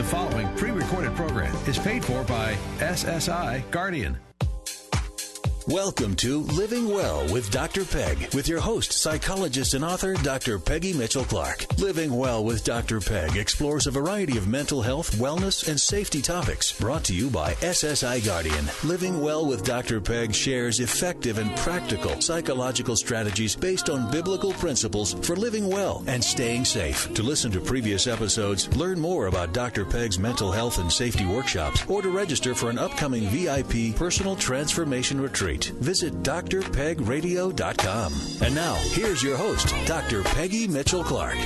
The following pre recorded program is paid for by SSI Guardian. Welcome to Living Well with Dr. Peg, with your host, psychologist and author, Dr. Peggy Mitchell Clark. Living Well with Dr. Peg explores a variety of mental health, wellness, and safety topics. Brought to you by SSI Guardian. Living Well with Dr. Peg shares effective and practical psychological strategies based on biblical principles for living well and staying safe. To listen to previous episodes, learn more about Dr. Peg's mental health and safety workshops, or to register for an upcoming VIP personal transformation retreat visit drpegradio.com. And now, here's your host, Dr. Peggy Mitchell Clark.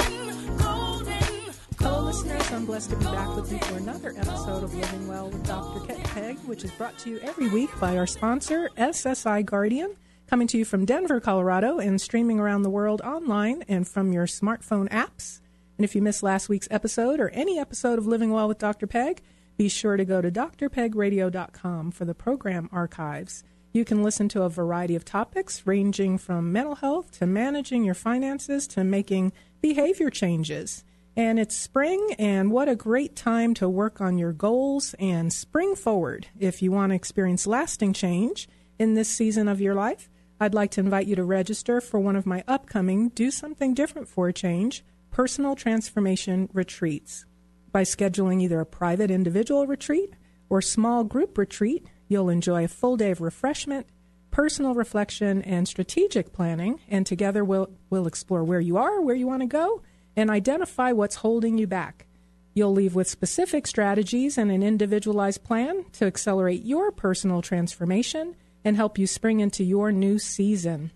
Hello, listeners. I'm blessed to be back with you for another episode of Living Well with Dr. Peg, which is brought to you every week by our sponsor, SSI Guardian, coming to you from Denver, Colorado, and streaming around the world online and from your smartphone apps. And if you missed last week's episode or any episode of Living Well with Dr. Peg, be sure to go to drpegradio.com for the program archives. You can listen to a variety of topics ranging from mental health to managing your finances to making behavior changes. And it's spring, and what a great time to work on your goals and spring forward. If you want to experience lasting change in this season of your life, I'd like to invite you to register for one of my upcoming Do Something Different for a Change personal transformation retreats. By scheduling either a private individual retreat or small group retreat, You'll enjoy a full day of refreshment, personal reflection, and strategic planning, and together we'll, we'll explore where you are, where you want to go, and identify what's holding you back. You'll leave with specific strategies and an individualized plan to accelerate your personal transformation and help you spring into your new season.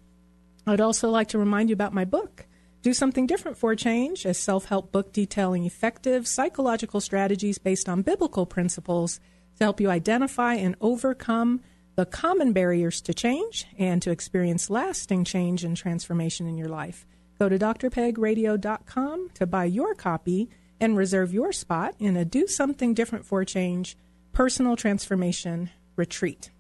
I'd also like to remind you about my book, Do Something Different for a Change, a self help book detailing effective psychological strategies based on biblical principles to help you identify and overcome the common barriers to change and to experience lasting change and transformation in your life. Go to drpegradio.com to buy your copy and reserve your spot in a Do Something Different for Change personal transformation retreat.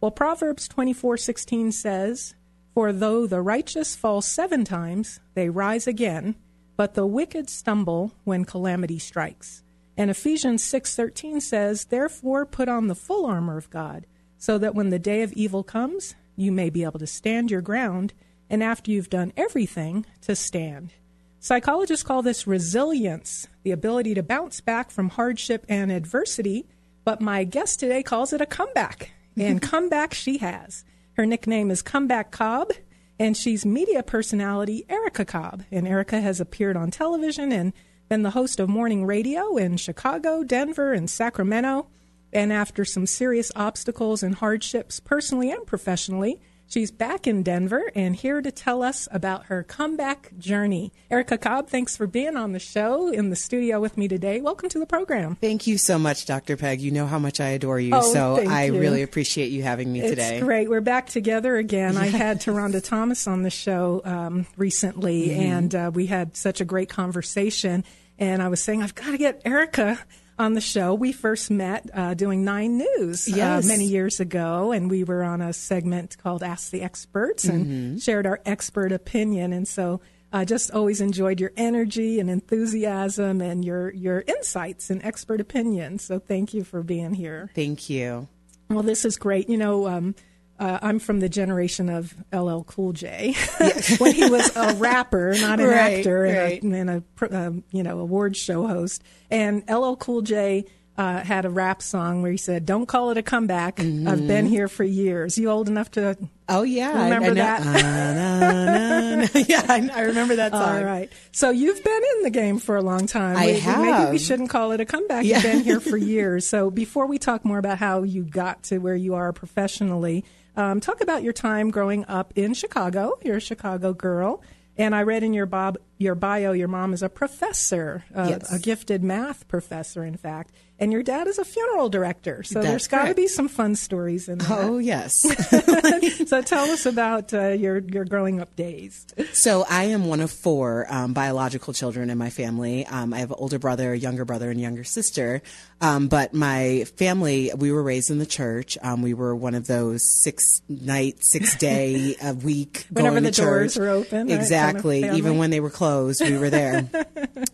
Well, Proverbs 24:16 says, "For though the righteous fall 7 times, they rise again, but the wicked stumble when calamity strikes." And Ephesians 6:13 says, "Therefore put on the full armor of God, so that when the day of evil comes, you may be able to stand your ground, and after you've done everything, to stand." Psychologists call this resilience, the ability to bounce back from hardship and adversity, but my guest today calls it a comeback. And comeback she has. Her nickname is Comeback Cobb, and she's media personality Erica Cobb. And Erica has appeared on television and been the host of morning radio in Chicago, Denver, and Sacramento. And after some serious obstacles and hardships, personally and professionally, she's back in Denver and here to tell us about her comeback journey. Erica Cobb, thanks for being on the show in the studio with me today. Welcome to the program. Thank you so much, Dr. Peg. You know how much I adore you, oh, so I you. really appreciate you having me it's today. It's great. We're back together again. Yes. I had Taronda Thomas on the show um, recently, mm-hmm. and uh, we had such a great conversation and I was saying I've got to get Erica on the show. We first met uh, doing Nine News uh, yes. uh, many years ago, and we were on a segment called Ask the Experts and mm-hmm. shared our expert opinion. And so I uh, just always enjoyed your energy and enthusiasm and your, your insights and expert opinion. So thank you for being here. Thank you. Well, this is great. You know, um, uh, I'm from the generation of LL Cool J when he was a rapper, not an right, actor right. and a, and a um, you know award show host. And LL Cool J uh, had a rap song where he said, "Don't call it a comeback. Mm-hmm. I've been here for years." You old enough to? Oh yeah, remember I, I that? Uh, na, na. yeah, I, I, remember that song. All right. So you've been in the game for a long time. I we, have. Maybe we shouldn't call it a comeback. Yeah. You've been here for years. So before we talk more about how you got to where you are professionally. Um, talk about your time growing up in Chicago. You're a Chicago girl. And I read in your, Bob, your bio, your mom is a professor, uh, yes. a gifted math professor, in fact. And your dad is a funeral director. So That's there's got to be some fun stories in there. Oh, yes. so tell us about uh, your, your growing up days. So I am one of four um, biological children in my family. Um, I have an older brother, a younger brother, and younger sister. Um, but my family, we were raised in the church. Um, we were one of those six night, six day a week Whenever going the to church. doors were open. right, kind of Exactly. Even when they were closed. Closed, we were there.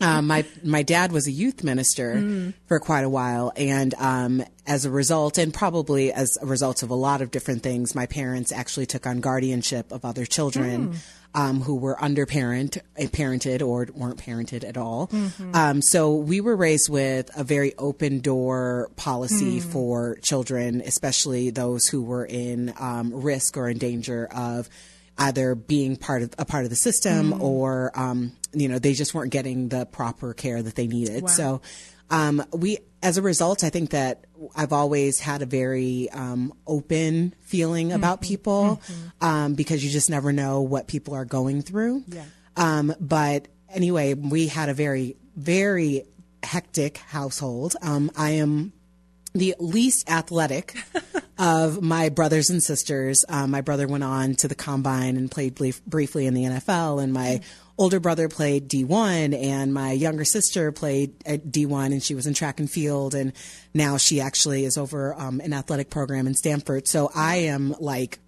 um, my my dad was a youth minister for quite a while, and um, as a result, and probably as a result of a lot of different things, my parents actually took on guardianship of other children. Um, who were underparent, uh, parented, or weren't parented at all. Um, so we were raised with a very open door policy for children, especially those who were in um, risk or in danger of either being part of a part of the system or um, you know they just weren't getting the proper care that they needed. So um, we, as a result, I think that I've always had a very um, open feeling about people um, because you just never know what people are going through. Yeah. Um, but anyway, we had a very, very hectic household. Um, I am the least athletic of my brothers and sisters. Um, my brother went on to the combine and played brief, briefly in the NFL, and my older brother played D1, and my younger sister played at D1, and she was in track and field, and now she actually is over um, an athletic program in Stanford. So I am like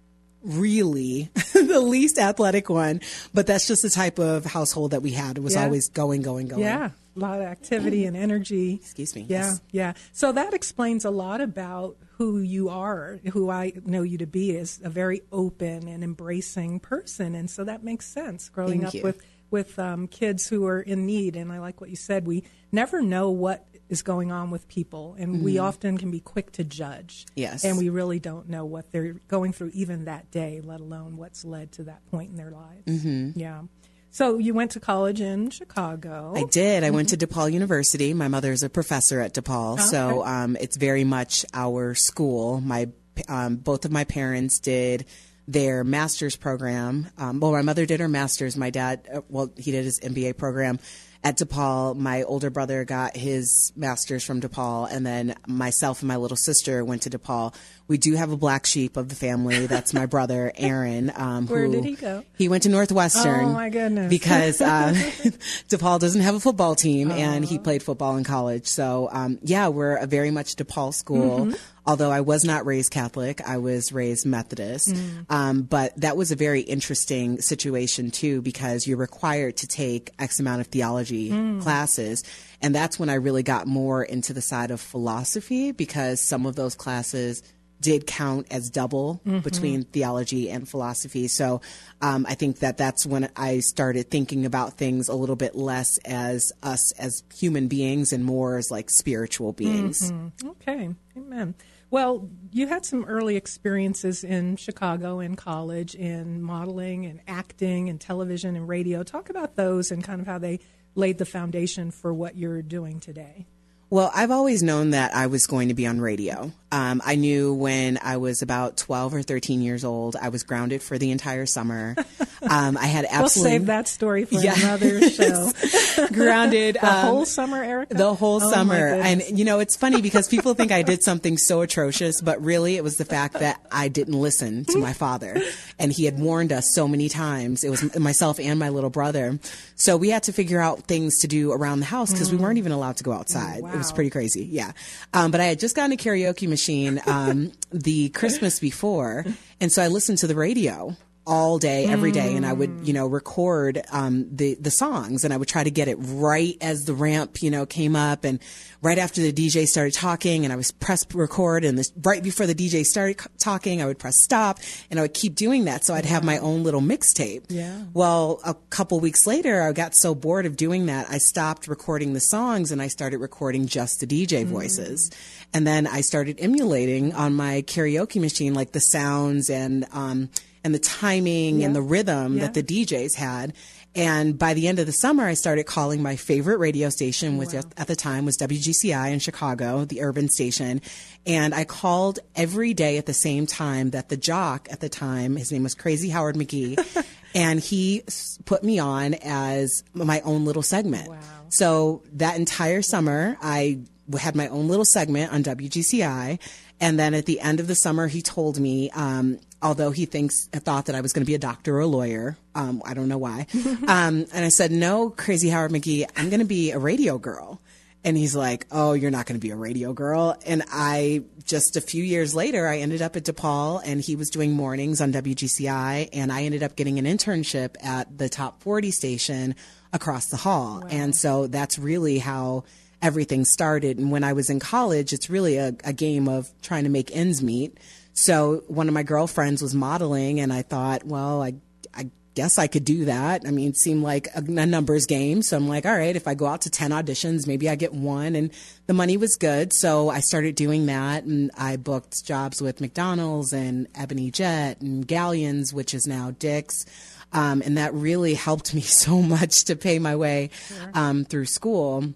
really the least athletic one, but that's just the type of household that we had. It was Yeah. always going, going, going. Yeah, lot of activity and energy. Excuse me. Yeah, Yes. yeah. So that explains a lot about who you are, who I know you to be is a very open and embracing person, and so that makes sense. Growing Thank up you. with with um, kids who are in need, and I like what you said. We never know what is going on with people, and we often can be quick to judge. Mm-hmm. Yes. and we really don't know what they're going through even that day, let alone what's led to that point in their lives. Mm-hmm. Yeah. So you went to college in Chicago. I did. I went to DePaul University. My mother's a professor at DePaul, so um, it's very much our school. My um, both of my parents did their master's program. Um, well, my mother did her master's. My dad, uh, well, he did his MBA program at DePaul. My older brother got his master's from DePaul, and then myself and my little sister went to DePaul. We do have a black sheep of the family. That's my brother, Aaron. Um, Where who- did he go? He went to Northwestern. Oh, my goodness. Because uh, DePaul doesn't have a football team, and he played football in college. So um, yeah, we're a very much DePaul school. Mm-hmm. Although I was not raised Catholic, I was raised Methodist. Mm. Um, but that was a very interesting situation too, because you're required to take X amount of theology Mm. classes. And that's when I really got more into the side of philosophy because some of those classes did count as double Mm-hmm. between theology and philosophy. So um, I think that that's when I started thinking about things a little bit less as us as human beings and more as like spiritual beings. Okay, amen. Well, you had some early experiences in Chicago in college in modeling and acting and television and radio. Talk about those and kind of how they laid the foundation for what you're doing today. Well, I've always known that I was going to be on radio. Um, I knew when I was about 12 or 13 years old, I was grounded for the entire summer. Um, I had We'll absolutely save that story for Yeah. another show. grounded The um, whole summer, Erica? the whole Oh, summer. And you know, it's funny because people think I did something so atrocious, but really it was the fact that I didn't listen to my father. And he had warned us so many times. It was myself and my little brother. So we had to figure out things to do around the house because we weren't even allowed to go outside. It was Mm. Pretty crazy. Yeah. Um, but I had just gotten a karaoke machine um, the Christmas before. And so I listened to the radio all day, every day, and I would, you know, record um, the the songs, and I would try to get it right as the ramp, you know, came up, and right after the DJ started talking, and I was press record, and this, right before the DJ started c- talking, I would press stop, and I would keep doing that, so I'd have my own little mixtape. Yeah. Well, a couple weeks later, I got so bored of doing that, I stopped recording the songs, and I started recording just the DJ voices, and then I started emulating on my karaoke machine, like the sounds and um, and the timing and the rhythm Yeah. that the DJs had. And by the end of the summer, I started calling my favorite radio station, which at the time was WGCI in Chicago, the urban station. And I called every day at the same time that the jock at the time, his name was Crazy Howard McGee, and he put me on as my own little segment. Wow. So that entire summer, I had my own little segment on WGCI. And then at the end of the summer, he told me, um, although he thinks, thought that I was going to be a doctor or a lawyer. Um, I don't know why. um, and I said, no, crazy Howard McGee, I'm going to be a radio girl. And he's like, oh, you're not going to be a radio girl. And I, just a few years later, I ended up at DePaul and he was doing mornings on WGCI. And I ended up getting an internship at the top 40 station across the hall. And so that's really how everything started. And when I was in college, it's really a, a game of trying to make ends meet. So one of my girlfriends was modeling, and I thought, well, I, I guess I could do that. I mean, it seemed like a, a numbers game. So I'm like, all right, if I go out to 10 auditions, maybe I get one. And the money was good. So I started doing that. And I booked jobs with McDonald's and Ebony Jet and Galyan's, which is now Dick's. Um, and that really helped me so much to pay my way um, through school.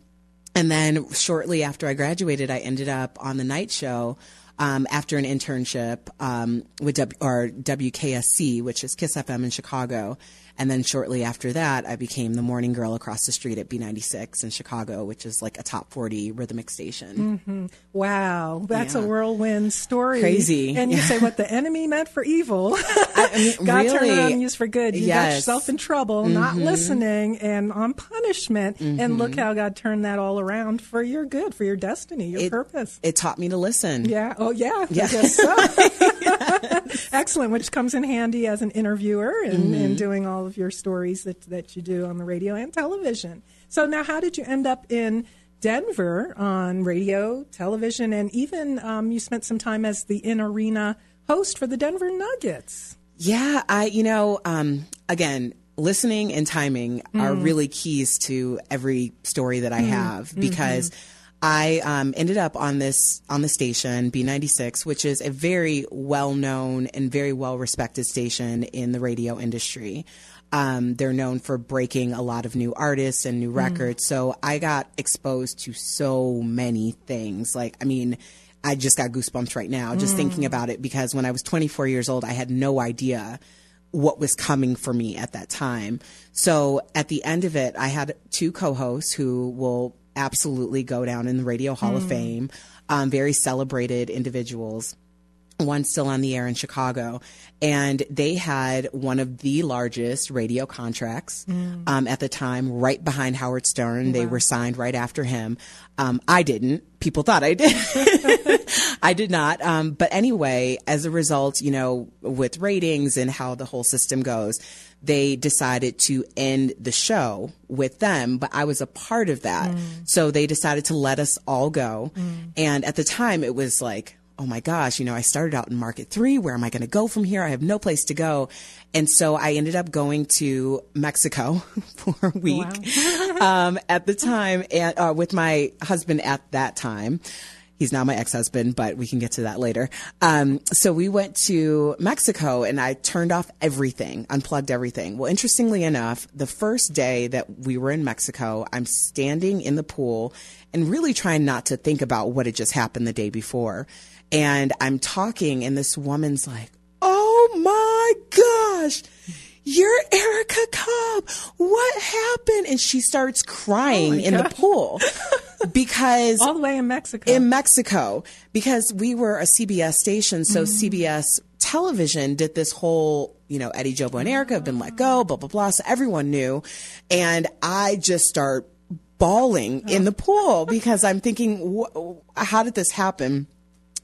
And then shortly after I graduated, I ended up on the night show um, after an internship um, with w- or WKSC, which is Kiss FM in Chicago. And then shortly after that, I became the morning girl across the street at B96 in Chicago, which is like a top 40 rhythmic station. Wow, that's Yeah. a whirlwind story. Crazy. And you say what the enemy meant for evil, I mean, God turned really, around and used for good. You got yes. Mm-hmm. yourself in trouble, not listening, and on punishment. And look how God turned that all around for your good, for your destiny, your It- purpose. It taught me to listen. Yeah. Oh, yeah. Yeah. So. Excellent. Which comes in handy as an interviewer and, Mm-hmm. and doing all of your stories that, that you do on the radio and television. So now, how did you end up in Denver on radio, television, and even um, you spent some time as the in arena host for the Denver Nuggets? Yeah, I, you know, um, again, listening and timing are really keys to every story that I have because I um, ended up on this on the station B96, which is a very well known and very well respected station in the radio industry. Um, they're known for breaking a lot of new artists and new records. So I got exposed to so many things. Like, I mean, I just got goosebumps right now just thinking about it because when I was 24 years old, I had no idea what was coming for me at that time. So at the end of it, I had two co-hosts who will absolutely go down in the Radio Hall of Fame, um, very celebrated individuals one still on the air in Chicago, and they had one of the largest radio contracts um, at the time, right behind Howard Stern. They were signed right after him. Um, I didn't. People thought I did. I did not. Um, but anyway, as a result, you know, with ratings and how the whole system goes, they decided to end the show with them, but I was a part of that. So they decided to let us all go. And at the time, it was like, oh my gosh, you know, I started out in market three. Where am I going to go from here? I have no place to go. And so I ended up going to Mexico for a week um, at the time and uh, with my husband at that time. He's now my ex-husband, but we can get to that later. Um, so we went to Mexico and I turned off everything, unplugged everything. Well, interestingly enough, the first day that we were in Mexico, I'm standing in the pool and really trying not to think about what had just happened the day before. And I'm talking and this woman's like, Oh my gosh. You're Erica Cobb. What happened? And she starts crying oh in the pool because All the way in Mexico. in Mexico because we were a CBS station. So mm. CBS television did this whole, you know, Eddie, Jobo, and Erica have been let go, blah, blah, blah. So everyone knew. And I just start bawling in the pool because I'm thinking, how did this happen?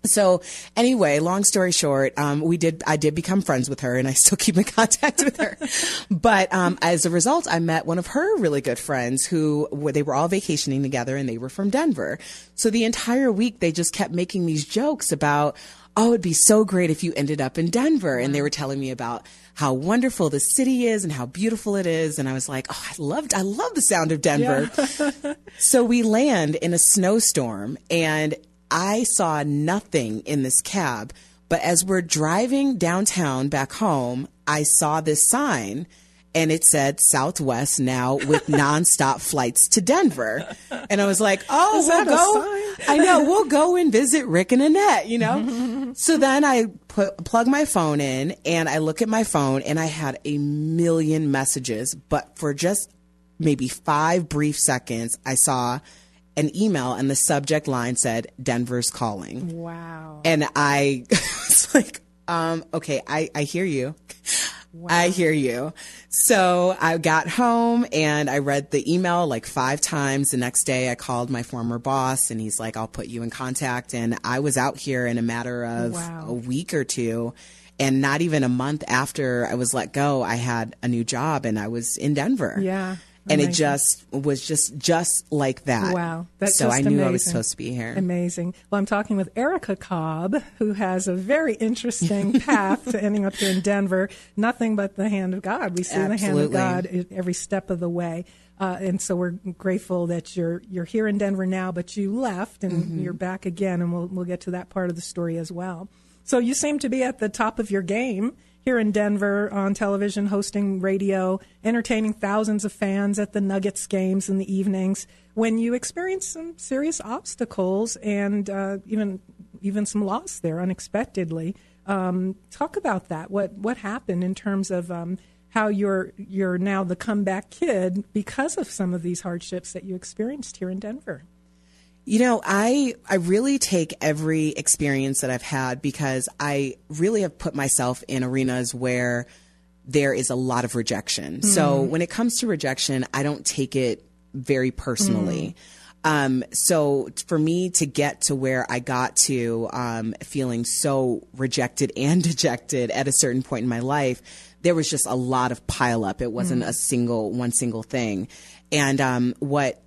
So anyway, long story short, um, we did. I did become friends with her, and I still keep in contact with her. but um, as a result, I met one of her really good friends who were- they were all vacationing together, and they were from Denver. So the entire week, they just kept making these jokes about, "Oh, it'd be so great if you ended up in Denver," and they were telling me about how wonderful the city is and how beautiful it is, and I was like, "Oh, I loved. I love the sound of Denver." So we land in a snowstorm and I saw nothing in this cab. But as we're driving downtown back home, I saw this sign and it said Southwest now with nonstop flights to Denver. And I was like, oh, Is we'll go. I know, we'll go and visit Rick and Annette, you know? so then I put, plug my phone in and I look at my phone and I had a million messages, but for just maybe five brief seconds, I saw an email and the subject line said, Denver's calling. wow. And I was like, um, okay, I, I hear you. I hear you. So I got home and I read the email like five times. The next day I called my former boss and he's like, I'll put you in contact. And I was out here in a matter of Wow. a week or two. And not even a month after I was let go, I had a new job and I was in Denver. Yeah. And it just was just just like that. Wow, that's so I knew I was supposed to be here. Amazing. Well, I'm talking with Erica Cobb, who has a very interesting path to ending up here in Denver. Nothing but the hand of God. We see the hand of God every step of the way. Uh, and so we're grateful that you're you're here in Denver now, but you left and Mm-hmm. you're back again, and we'll we'll get to that part of the story as well. So you seem to be at the top of your game here in Denver on television, hosting radio, entertaining thousands of fans at the Nuggets games in the evenings. When you experience some serious obstacles and uh, even even some loss there unexpectedly, um, talk about that. What what happened in terms of um, how you're you're now the comeback kid because of some of these hardships that you experienced here in Denver. You know, I I really take every experience that I've had because I really have put myself in arenas where there is a lot of rejection. So when it comes to rejection, I don't take it very personally. Um, so for me to get to where I got to, um, feeling so rejected and dejected at a certain point in my life, there was just a lot of pile up. It wasn't a single, one single thing. And, um, what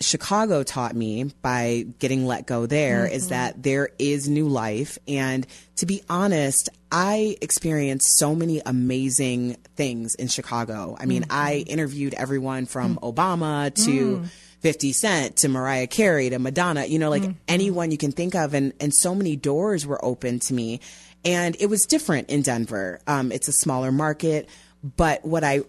Chicago taught me by getting let go there is mm-hmm. that there is new life. And to be honest, I experienced so many amazing things in Chicago. I mean, I mm-hmm. interviewed everyone from mm. Obama to mm. 50 Cent to Mariah Carey to Madonna, you know, like mm-hmm. anyone you can think of. And, and so many doors were open to me. And it was different in Denver. Um, it's a smaller market. But what I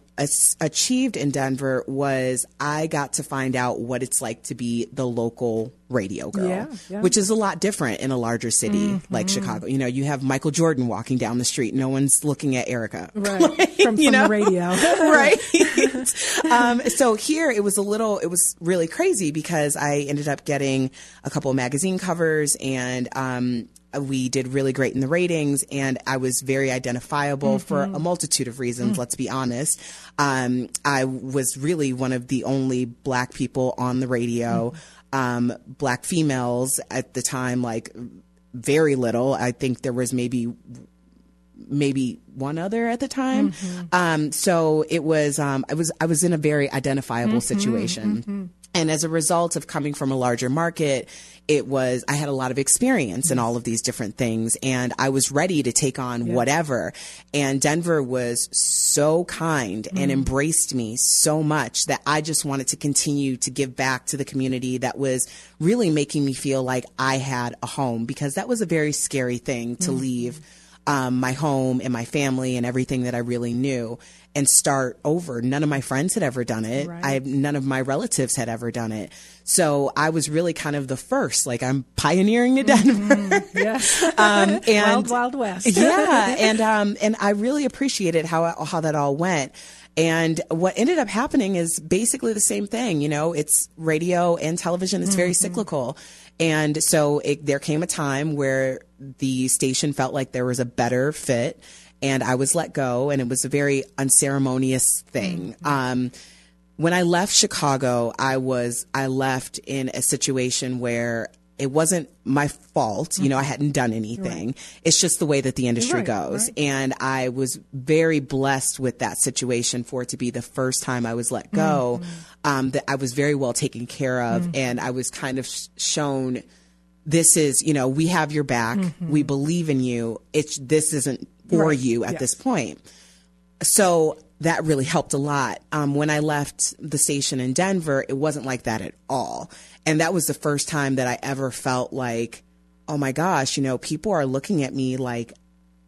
achieved in Denver was I got to find out what it's like to be the local radio girl, Yeah, yeah. which is a lot different in a larger city like Chicago. You know, you have Michael Jordan walking down the street. No one's looking at Erica. Right. From, You from know? the radio. right. um, so here it was a little, it was really crazy because I ended up getting a couple of magazine covers and, um, we did really great in the ratings and I was very identifiable for a multitude of reasons, let's be honest. Um, I was really one of the only black people on the radio. Um, black females at the time, like very little. I think there was maybe maybe one other at the time. Um, so it was, um, I was, I was in a very identifiable situation. And as a result of coming from a larger market, it was, I had a lot of experience in mm-hmm. all of these different things and I was ready to take on whatever. And Denver was so kind and mm-hmm. embraced me so much that I just wanted to continue to give back to the community that was really making me feel like I had a home because that was a very scary thing to mm-hmm. leave um, my home and my family and everything that I really knew and start over. None of my friends had ever done it. Right. I none of my relatives had ever done it. So I was really kind of the first. Like I'm pioneering to Denver. yes. um, and Wild Wild West. yeah, and um, and I really appreciated how how that all went. And what ended up happening is basically the same thing. You know, it's radio and television. It's very cyclical. And so it, there came a time where the station felt like there was a better fit, and I was let go, and it was a very unceremonious thing. Mm-hmm. Um, when I left Chicago, I was I left in a situation where it wasn't my fault. You know, I mm-hmm. hadn't done anything. It's just the way that the industry Right, goes. right. And I was very blessed with that situation for it to be the first time I was let go. Mm-hmm. Um, that I was very well taken care of, and I was kind of shown. This is, you know, we have your back. We believe in you. It's this isn't for Right, you at yes. this point so that really helped a lot. Um, when I left the station in Denver, it wasn't like that at all. And that was the first time that I ever felt like, oh my gosh, you know, people are looking at me like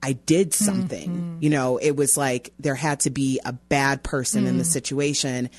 I did something. Mm-hmm. You know, it was like there had to be a bad person in the mm. situation.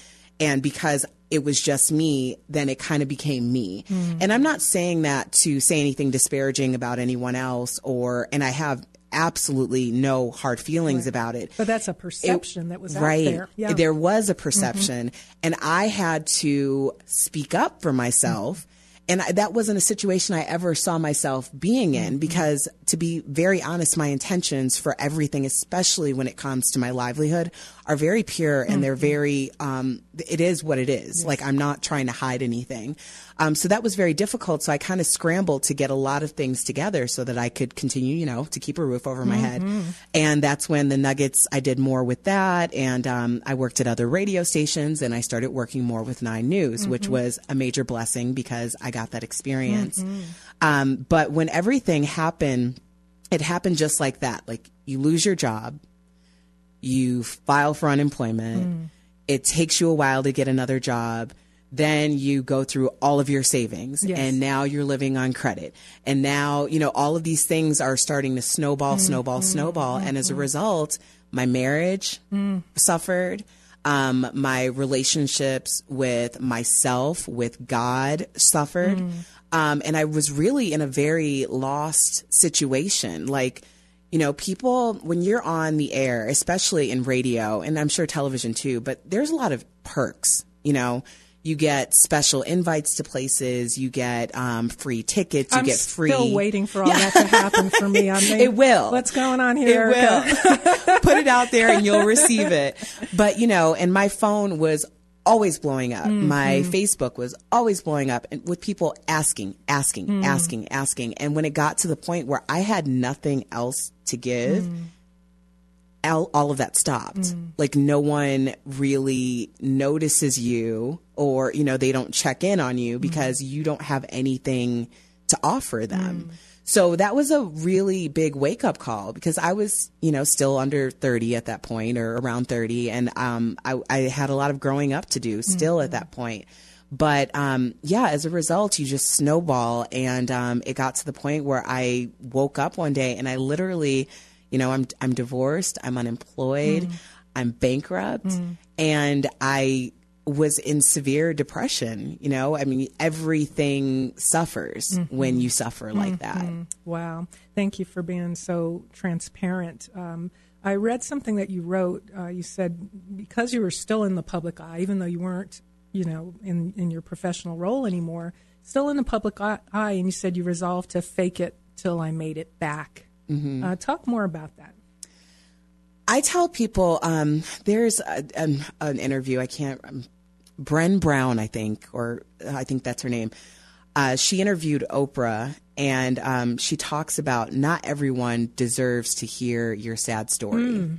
And because it was just me, then it kind of became me. Mm. And I'm not saying that to say anything disparaging about anyone else or, and I have absolutely no hard feelings about it. But that's a perception that was out right. there. Yeah. Mm-hmm. There was a perception, and I had to speak up for myself and I, that wasn't a situation I ever saw myself being in because, to be very honest, my intentions for everything, especially when it comes to my livelihood, are very pure and they're very, um, it is what it is. Like, I'm not trying to hide anything. Um, so that was very difficult. So I kind of scrambled to get a lot of things together so that I could continue, you know, to keep a roof over my head. And that's when the Nuggets, I did more with that. And um, I worked at other radio stations and I started working more with Nine News, which was a major blessing because I got that experience. Um, but when everything happened, it happened just like that. Like you lose your job, you file for unemployment. Mm. It takes you a while to get another job. Then you go through all of your savings Yes. and now you're living on credit. And now, you know, all of these things are starting to snowball, mm, snowball, mm, snowball. And as a result, my marriage suffered. Um, my relationships with myself, with God suffered. Um, and I was really in a very lost situation. Like, you know, people, when you're on the air, especially in radio, and I'm sure television too, but there's a lot of perks, you know. You get special invites to places. You get um, free tickets. You I'm get free. still waiting for all that to happen for me. I mean, It will. What's going on here, It will. Put it out there and you'll receive it. But, you know, and my phone was always blowing up. My mm-hmm. Facebook was always blowing up and with people asking, asking, mm. asking, asking. And when it got to the point where I had nothing else to give, mm. all, all of that stopped. Mm. Like no one really notices you or, you know, they don't check in on you because you don't have anything to offer them. So that was a really big wake up call because I was, you know, still under 30 at that point or around 30. And, um, I, I had a lot of growing up to do still at that point. But, um, yeah, as a result, you just snowball. And, um, it got to the point where I woke up one day and I literally, you know, I'm, I'm divorced, I'm unemployed, I'm bankrupt, and I was in severe depression. You know, I mean, everything suffers when you suffer like that. Wow. Thank you for being so transparent. Um, I read something that you wrote. Uh, you said because you were still in the public eye, even though you weren't, you know, in, in your professional role anymore, still in the public eye, and you said you resolved to fake it till I made it back. Uh, talk more about that. I tell people um, there's a, an, an interview. I can't. Um, Brené Brown, I think, or uh, I think that's her name. Uh, she interviewed Oprah, and um, she talks about not everyone deserves to hear your sad story,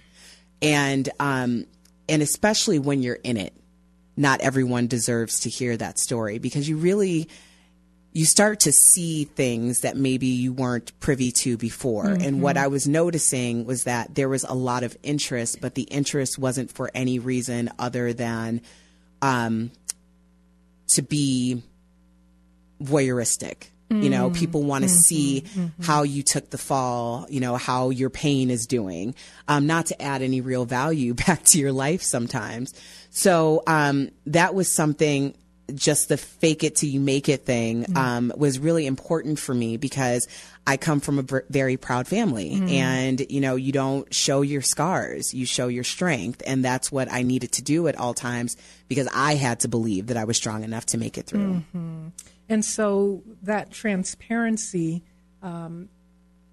and um, and especially when you're in it, not everyone deserves to hear that story because you really you start to see things that maybe you weren't privy to before. And what I was noticing was that there was a lot of interest, but the interest wasn't for any reason other than um, to be voyeuristic. You know, people want to see how you took the fall, you know, how your pain is doing, um, not to add any real value back to your life sometimes. So um, that was something just the fake it till you make it thing um, was really important for me because I come from a ver- very proud family and you know you don't show your scars you show your strength and that's what I needed to do at all times because I had to believe that I was strong enough to make it through. And so that transparency, um,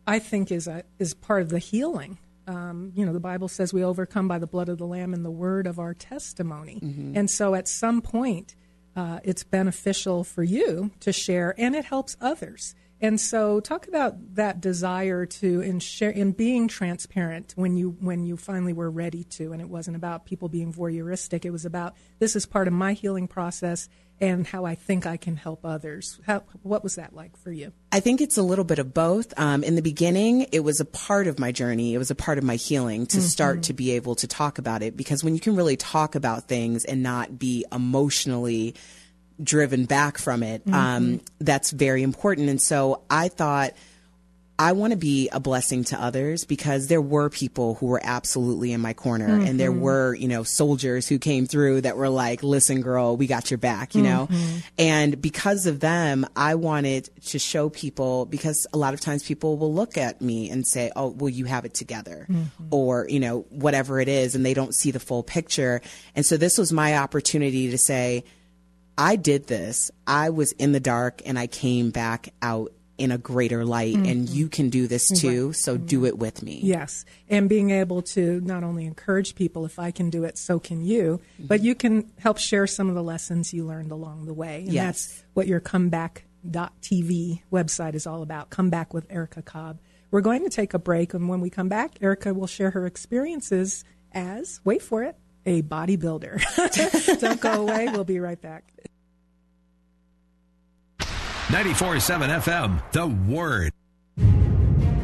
I think, is a, is part of the healing. Um, you know, the Bible says we overcome by the blood of the Lamb and the word of our testimony. And so, at some point, uh, it's beneficial for you to share, and it helps others. And so, talk about that desire to in share in being transparent when you when you finally were ready to, and it wasn't about people being voyeuristic. It was about this is part of my healing process and how I think I can help others. How, what was that like for you? I think it's a little bit of both. Um, in the beginning, it was a part of my journey. It was a part of my healing to start to be able to talk about it because when you can really talk about things and not be emotionally driven back from it, um, that's very important. And so I thought, I want to be a blessing to others because there were people who were absolutely in my corner and there mm-hmm. were, you know, soldiers who came through that were like, listen, girl, we got your back, you know? Mm-hmm. And because of them, I wanted to show people because a lot of times people will look at me and say, oh, well, you have it together mm-hmm. or, you know, whatever it is. And they don't see the full picture. And so this was my opportunity to say, I did this. I was in the dark and I came back out in a greater light mm-hmm. and you can do this too right. so mm-hmm. do it with me yes and being able to not only encourage people if i can do it so can you mm-hmm. but you can help share some of the lessons you learned along the way and yes. that's what your comeback.tv website is all about come back with erica cobb we're going to take a break and when we come back erica will share her experiences as wait for it a bodybuilder don't go away we'll be right back 94.7 FM, The Word.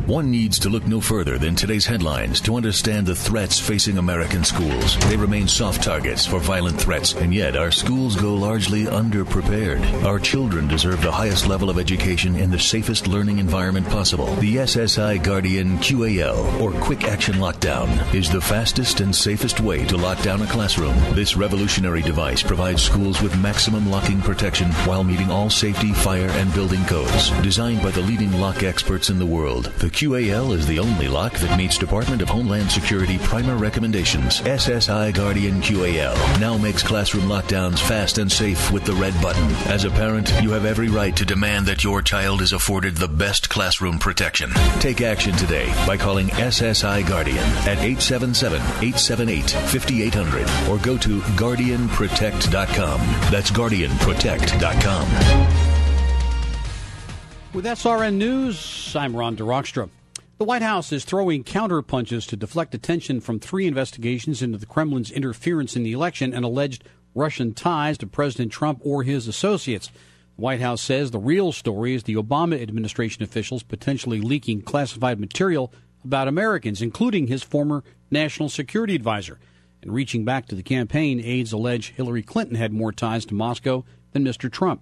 One needs to look no further than today's headlines to understand the threats facing American schools. They remain soft targets for violent threats, and yet our schools go largely underprepared. Our children deserve the highest level of education in the safest learning environment possible. The SSI Guardian QAL, or Quick Action Lockdown, is the fastest and safest way to lock down a classroom. This revolutionary device provides schools with maximum locking protection while meeting all safety, fire, and building codes. Designed by the leading lock experts in the world, the QAL is the only lock that meets Department of Homeland Security primer recommendations. SSI Guardian QAL now makes classroom lockdowns fast and safe with the red button. As a parent, you have every right to demand that your child is afforded the best classroom protection. Take action today by calling SSI Guardian at 877-878-5800 or go to guardianprotect.com. That's guardianprotect.com. With SRN News, I'm Ron DeRockstra. The White House is throwing counterpunches to deflect attention from three investigations into the Kremlin's interference in the election and alleged Russian ties to President Trump or his associates. The White House says the real story is the Obama administration officials potentially leaking classified material about Americans, including his former national security advisor. And reaching back to the campaign, aides allege Hillary Clinton had more ties to Moscow than Mr. Trump.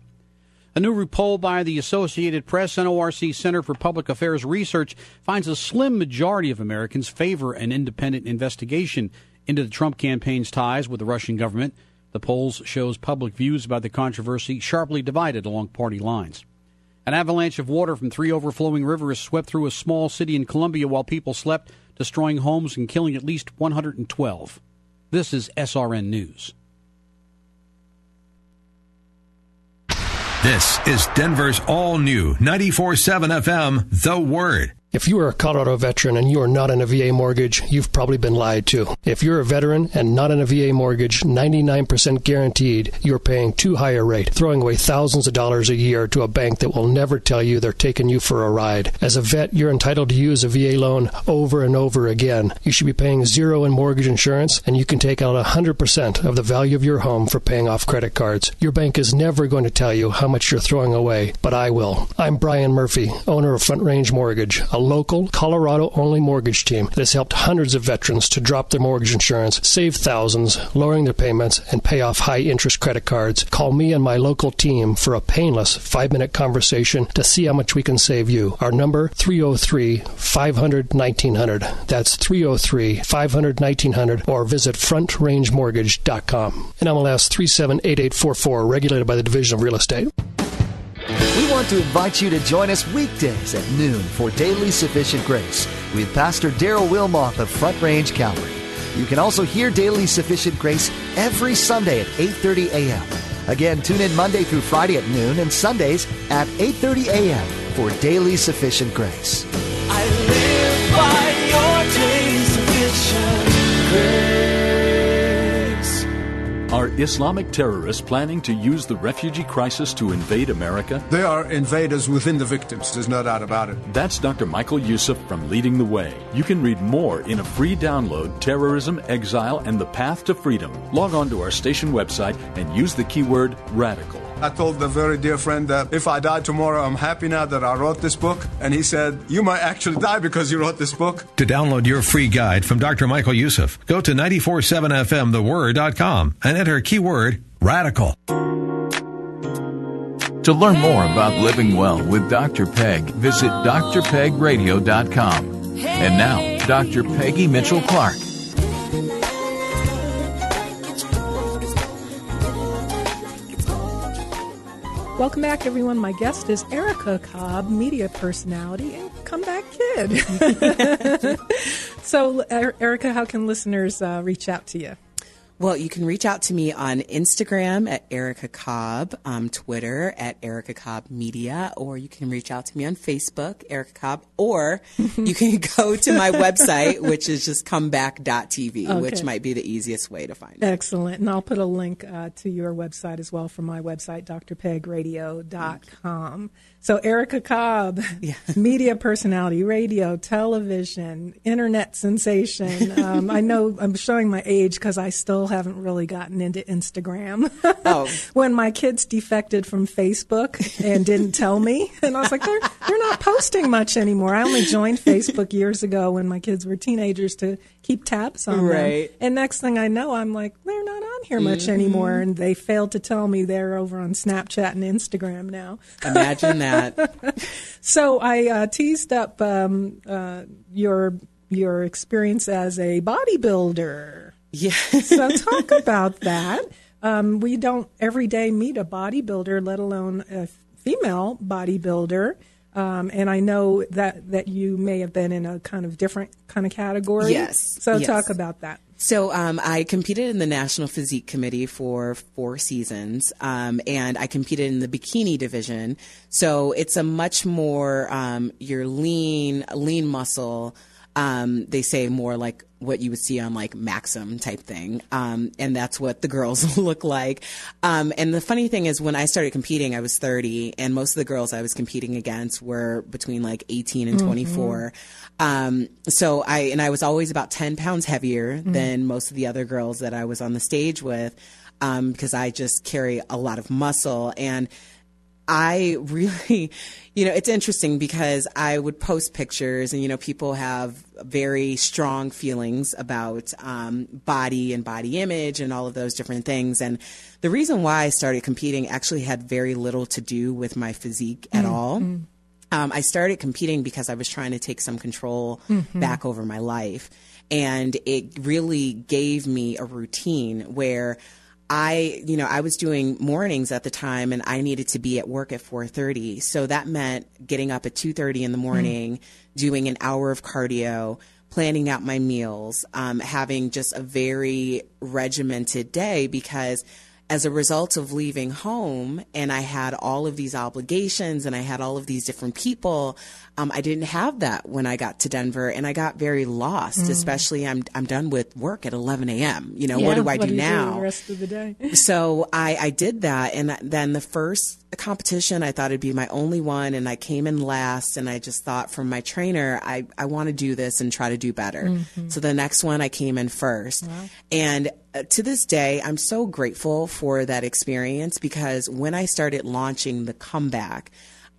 A new poll by the Associated Press and NORC Center for Public Affairs Research finds a slim majority of Americans favor an independent investigation into the Trump campaign's ties with the Russian government. The polls shows public views about the controversy sharply divided along party lines. An avalanche of water from three overflowing rivers swept through a small city in Colombia while people slept, destroying homes and killing at least 112. This is SRN News. This is Denver's all new 94.7 FM, The Word. If you are a Colorado veteran and you are not in a VA mortgage, you've probably been lied to. If you're a veteran and not in a VA mortgage, 99% guaranteed, you're paying too high a rate, throwing away thousands of dollars a year to a bank that will never tell you they're taking you for a ride. As a vet, you're entitled to use a VA loan over and over again. You should be paying zero in mortgage insurance, and you can take out 100% of the value of your home for paying off credit cards. Your bank is never going to tell you how much you're throwing away, but I will. I'm Brian Murphy, owner of Front Range Mortgage, a local Colorado only mortgage team that has helped hundreds of veterans to drop their mortgage insurance, save thousands, lowering their payments, and pay off high interest credit cards. Call me and my local team for a painless five minute conversation to see how much we can save you. Our number 303 500 1900. That's 303 500 1900 or visit frontrangemortgage.com. NMLS 378844, regulated by the Division of Real Estate. We want to invite you to join us weekdays at noon for Daily Sufficient Grace with Pastor Daryl Wilmoth of Front Range Calvary. You can also hear Daily Sufficient Grace every Sunday at 8:30 a.m. Again, tune in Monday through Friday at noon and Sundays at 8:30 a.m. for Daily Sufficient Grace. I live by your daily sufficient grace. Islamic terrorists planning to use the refugee crisis to invade America? They are invaders within the victims, there's no doubt about it. That's Dr. Michael Youssef from Leading the Way. You can read more in a free download Terrorism, Exile, and the Path to Freedom. Log on to our station website and use the keyword radical. I told a very dear friend that if I die tomorrow, I'm happy now that I wrote this book. And he said, You might actually die because you wrote this book. To download your free guide from Dr. Michael Youssef, go to 947FMTheWord.com and enter keyword radical. To learn more about living well with Dr. Peg, visit drpegradio.com. And now, Dr. Peggy Mitchell Clark. Welcome back, everyone. My guest is Erica Cobb, media personality and comeback kid. so, Erica, how can listeners uh, reach out to you? Well, you can reach out to me on Instagram at Erica Cobb, um, Twitter at Erica Cobb Media, or you can reach out to me on Facebook, Erica Cobb, or you can go to my website, which is just comeback.tv, okay. which might be the easiest way to find it. Excellent. And I'll put a link uh, to your website as well from my website, drpegradio.com. So Erica Cobb, yeah. media personality, radio, television, internet sensation. Um, I know I'm showing my age because I still haven't really gotten into Instagram. Oh. when my kids defected from Facebook and didn't tell me, and I was like, they're they're not posting much anymore. I only joined Facebook years ago when my kids were teenagers to keep tabs on right. them. And next thing I know, I'm like, they're not on here much mm-hmm. anymore, and they failed to tell me they're over on Snapchat and Instagram now. Imagine that. so I uh, teased up um, uh, your your experience as a bodybuilder. Yeah. so talk about that. Um, we don't every day meet a bodybuilder, let alone a female bodybuilder. Um, and I know that that you may have been in a kind of different kind of category. Yes. So yes. talk about that. So um, I competed in the National Physique Committee for four seasons, um, and I competed in the bikini division. So it's a much more um, your lean, lean muscle. Um, they say more like what you would see on like Maxim type thing. Um, and that's what the girls look like. Um, and the funny thing is when I started competing, I was 30 and most of the girls I was competing against were between like 18 and 24. Mm-hmm. Um, so I, and I was always about 10 pounds heavier mm-hmm. than most of the other girls that I was on the stage with. Um, because I just carry a lot of muscle and, I really, you know, it's interesting because I would post pictures and, you know, people have very strong feelings about um, body and body image and all of those different things. And the reason why I started competing actually had very little to do with my physique at mm-hmm. all. Um, I started competing because I was trying to take some control mm-hmm. back over my life. And it really gave me a routine where I, you know, I was doing mornings at the time and I needed to be at work at 4:30. So that meant getting up at 2:30 in the morning, mm. doing an hour of cardio, planning out my meals, um, having just a very regimented day because as a result of leaving home and I had all of these obligations and I had all of these different people, um, I didn't have that when I got to Denver and I got very lost, mm. especially I'm, I'm done with work at 11 a.m. You know, yeah, what do I do, do now? Do rest of the day. so I, I did that. And then the first competition, I thought it'd be my only one. And I came in last and I just thought from my trainer, I, I want to do this and try to do better. Mm-hmm. So the next one I came in first. Wow. And to this day, I'm so grateful for that experience because when I started launching the comeback,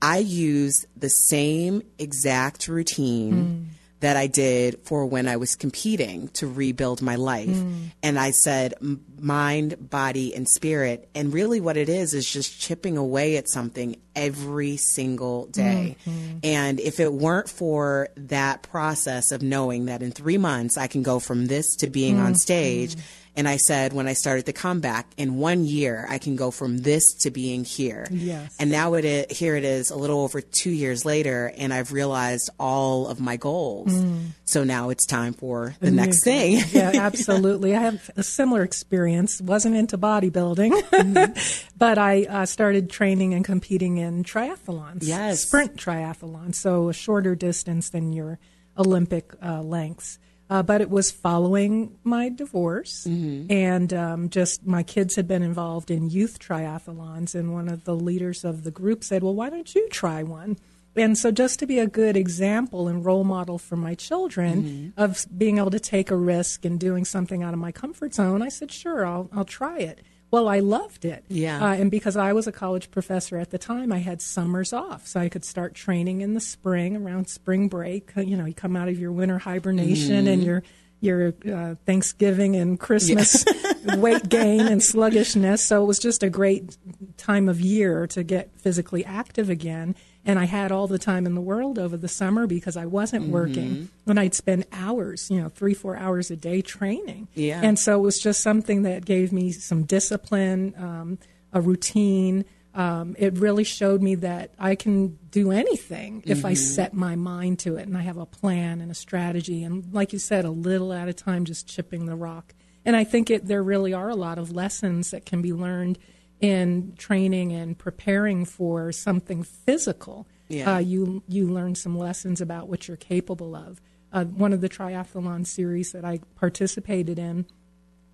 I used the same exact routine. Mm that I did for when I was competing to rebuild my life. Mm. And I said mind, body, and spirit. And really, what it is is just chipping away at something every single day. Mm-hmm. And if it weren't for that process of knowing that in three months I can go from this to being mm-hmm. on stage and I said, when I started the comeback, in one year, I can go from this to being here. Yes. And now it is, here it is a little over two years later, and I've realized all of my goals. Mm. So now it's time for the next thing. yeah, absolutely. I have a similar experience. Wasn't into bodybuilding, mm-hmm. but I uh, started training and competing in triathlons. Yes. Sprint triathlons. So a shorter distance than your Olympic uh, lengths. Uh, but it was following my divorce, mm-hmm. and um, just my kids had been involved in youth triathlons, and one of the leaders of the group said, "Well, why don't you try one?" And so, just to be a good example and role model for my children mm-hmm. of being able to take a risk and doing something out of my comfort zone, I said, "Sure, I'll I'll try it." Well, I loved it. Yeah. Uh, and because I was a college professor at the time, I had summers off. So I could start training in the spring around spring break. Uh, you know, you come out of your winter hibernation mm. and your your uh, Thanksgiving and Christmas yeah. weight gain and sluggishness. So it was just a great time of year to get physically active again and I had all the time in the world over the summer because I wasn't mm-hmm. working. And I'd spend hours, you know, three, four hours a day training. Yeah. And so it was just something that gave me some discipline, um, a routine. Um, it really showed me that I can do anything if mm-hmm. I set my mind to it and I have a plan and a strategy. And like you said, a little at a time, just chipping the rock And I think it, there really are a lot of lessons that can be learned in training and preparing for something physical. Yeah. Uh, you you learn some lessons about what you're capable of. Uh, one of the triathlon series that I participated in,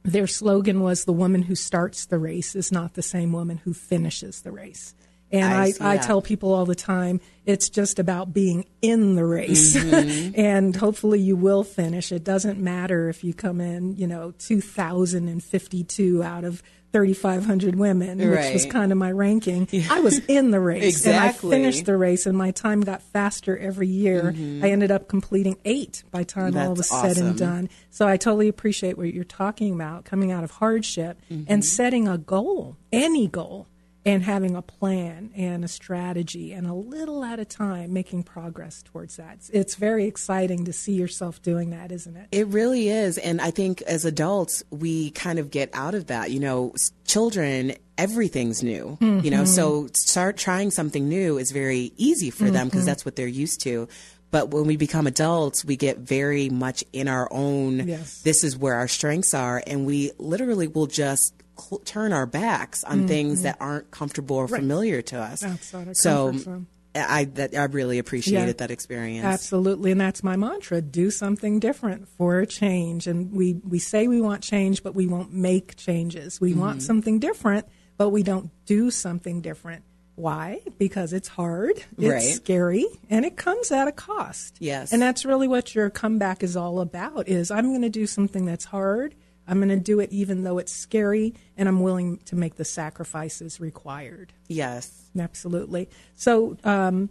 their slogan was "The woman who starts the race is not the same woman who finishes the race." And I I, I, tell people all the time, it's just about being in the race. and hopefully you will finish. It doesn't matter if you come in, you know, 2,052 out of 3,500 women, which was kind of my ranking. I was in the race. And I finished the race, and my time got faster every year. I ended up completing eight by time all was Mm-hmm. Said and done. So I totally appreciate what you're talking about, coming out of hardship Mm-hmm. and setting a goal, any goal, and having a plan and a strategy and a little at a time making progress towards that. It's, very exciting to see yourself doing that, isn't it? It really is. And I think as adults, we kind of get out of that. You know, children, everything's new, you know, so mm-hmm. start trying something new is very easy for them because mm-hmm. that's what they're used to. But when we become adults, we get very much in our own, Yes. this is where our strengths are. And we literally will just cl- turn our backs on things that aren't comfortable or familiar to us. Outside our so comfort zone. I, that, I really appreciated Yeah. that experience. Absolutely, and that's my mantra: do something different for a change. And we we say we want change, but we won't make changes. We Mm-hmm. want something different, but we don't do something different. Why? Because it's hard, it's Right. scary, and it comes at a cost. Yes. and that's really what your comeback is all about. Is I'm going to do something that's hard. I'm going to do it even though it's scary, and I'm willing to make the sacrifices required. Yes. Absolutely. So, um,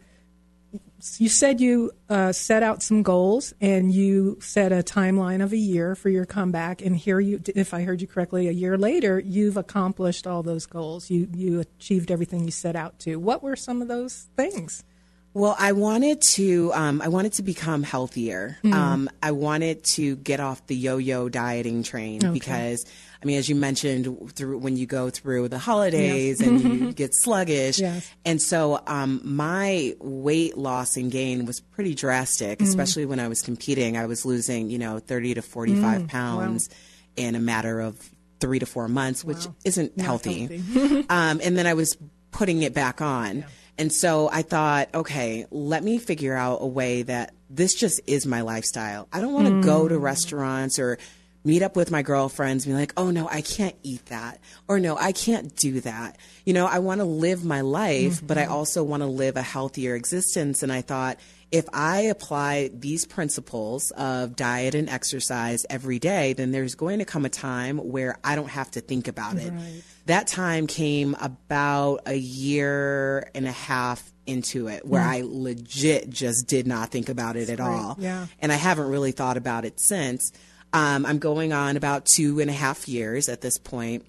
you said you uh, set out some goals and you set a timeline of a year for your comeback. And here you, if I heard you correctly, a year later, you've accomplished all those goals. You you achieved everything you set out to. What were some of those things? Well, I wanted to. Um, I wanted to become healthier. Hmm. Um, I wanted to get off the yo-yo dieting train because, I mean, as you mentioned, through when you go through the holidays and you get sluggish, Yes. and so um, my weight loss and gain was pretty drastic, Hmm. especially when I was competing. I was losing, you know, thirty to forty-five Hmm. pounds in a matter of three to four months, which isn't healthy. healthy. um, and then I was putting it back on. And so I thought, okay, let me figure out a way that this just is my lifestyle. I don't want to go to mm. restaurants or meet up with my girlfriends and be like, oh no, I can't eat that. Or no, I can't do that. You know, I want to live my life, but I mm-hmm. also want to live a healthier existence. And I thought, if I apply these principles of diet and exercise every day, then there's going to come a time where I don't have to think about it. That time came about a year and a half into it where I legit just did not think about it at all. yeah. And I haven't really thought about it since. Um, I'm going on about two and a half years at this point.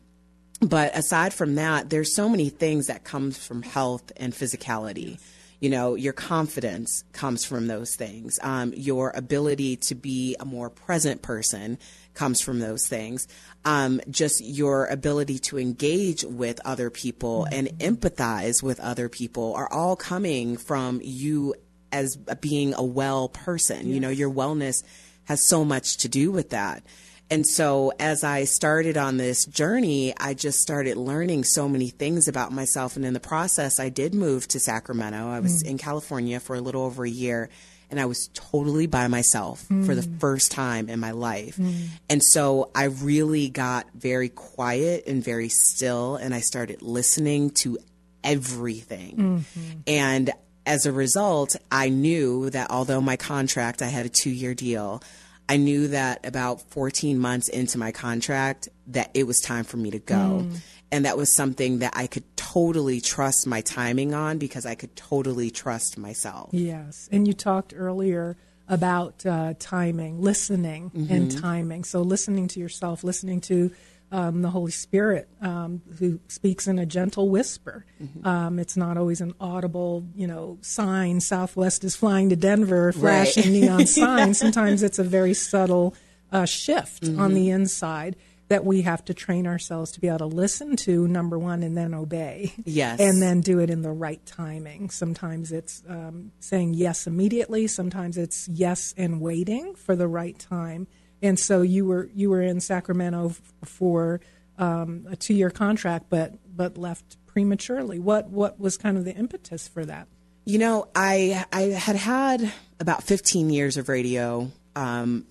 But aside from that, there's so many things that comes from health and physicality. You know, your confidence comes from those things. Um, your ability to be a more present person comes from those things. Um, just your ability to engage with other people and empathize with other people are all coming from you as being a well person. You know, your wellness has so much to do with that. And so as I started on this journey, I just started learning so many things about myself. And in the process, I did move to Sacramento. I was mm. in California for a little over a year and I was totally by myself for the mm. first time in my life. Mm. And so I really got very quiet and very still and I started listening to everything. Mm-hmm. And as a result, I knew that although my contract, I had a two year deal, I knew that about 14 months into my contract that it was time for me to go. And that was something that I could totally trust my timing on because I could totally trust myself. Yes, and you talked earlier about uh, timing, listening, and timing. So listening to yourself, listening to um, the Holy Spirit, um, who speaks in a gentle whisper. Um, it's not always an audible, you know, sign. Southwest is flying to Denver, flashing neon signs. Sometimes it's a very subtle uh, shift on the inside that we have to train ourselves to be able to listen to. Number one, and then obey. Yes. and then do it in the right timing. Sometimes it's um, saying yes immediately. Sometimes it's yes and waiting for the right time. And so you were you were in Sacramento for um, a two year contract, but but left prematurely. What what was kind of the impetus for that? You know, I I had had about 15 years of radio, um,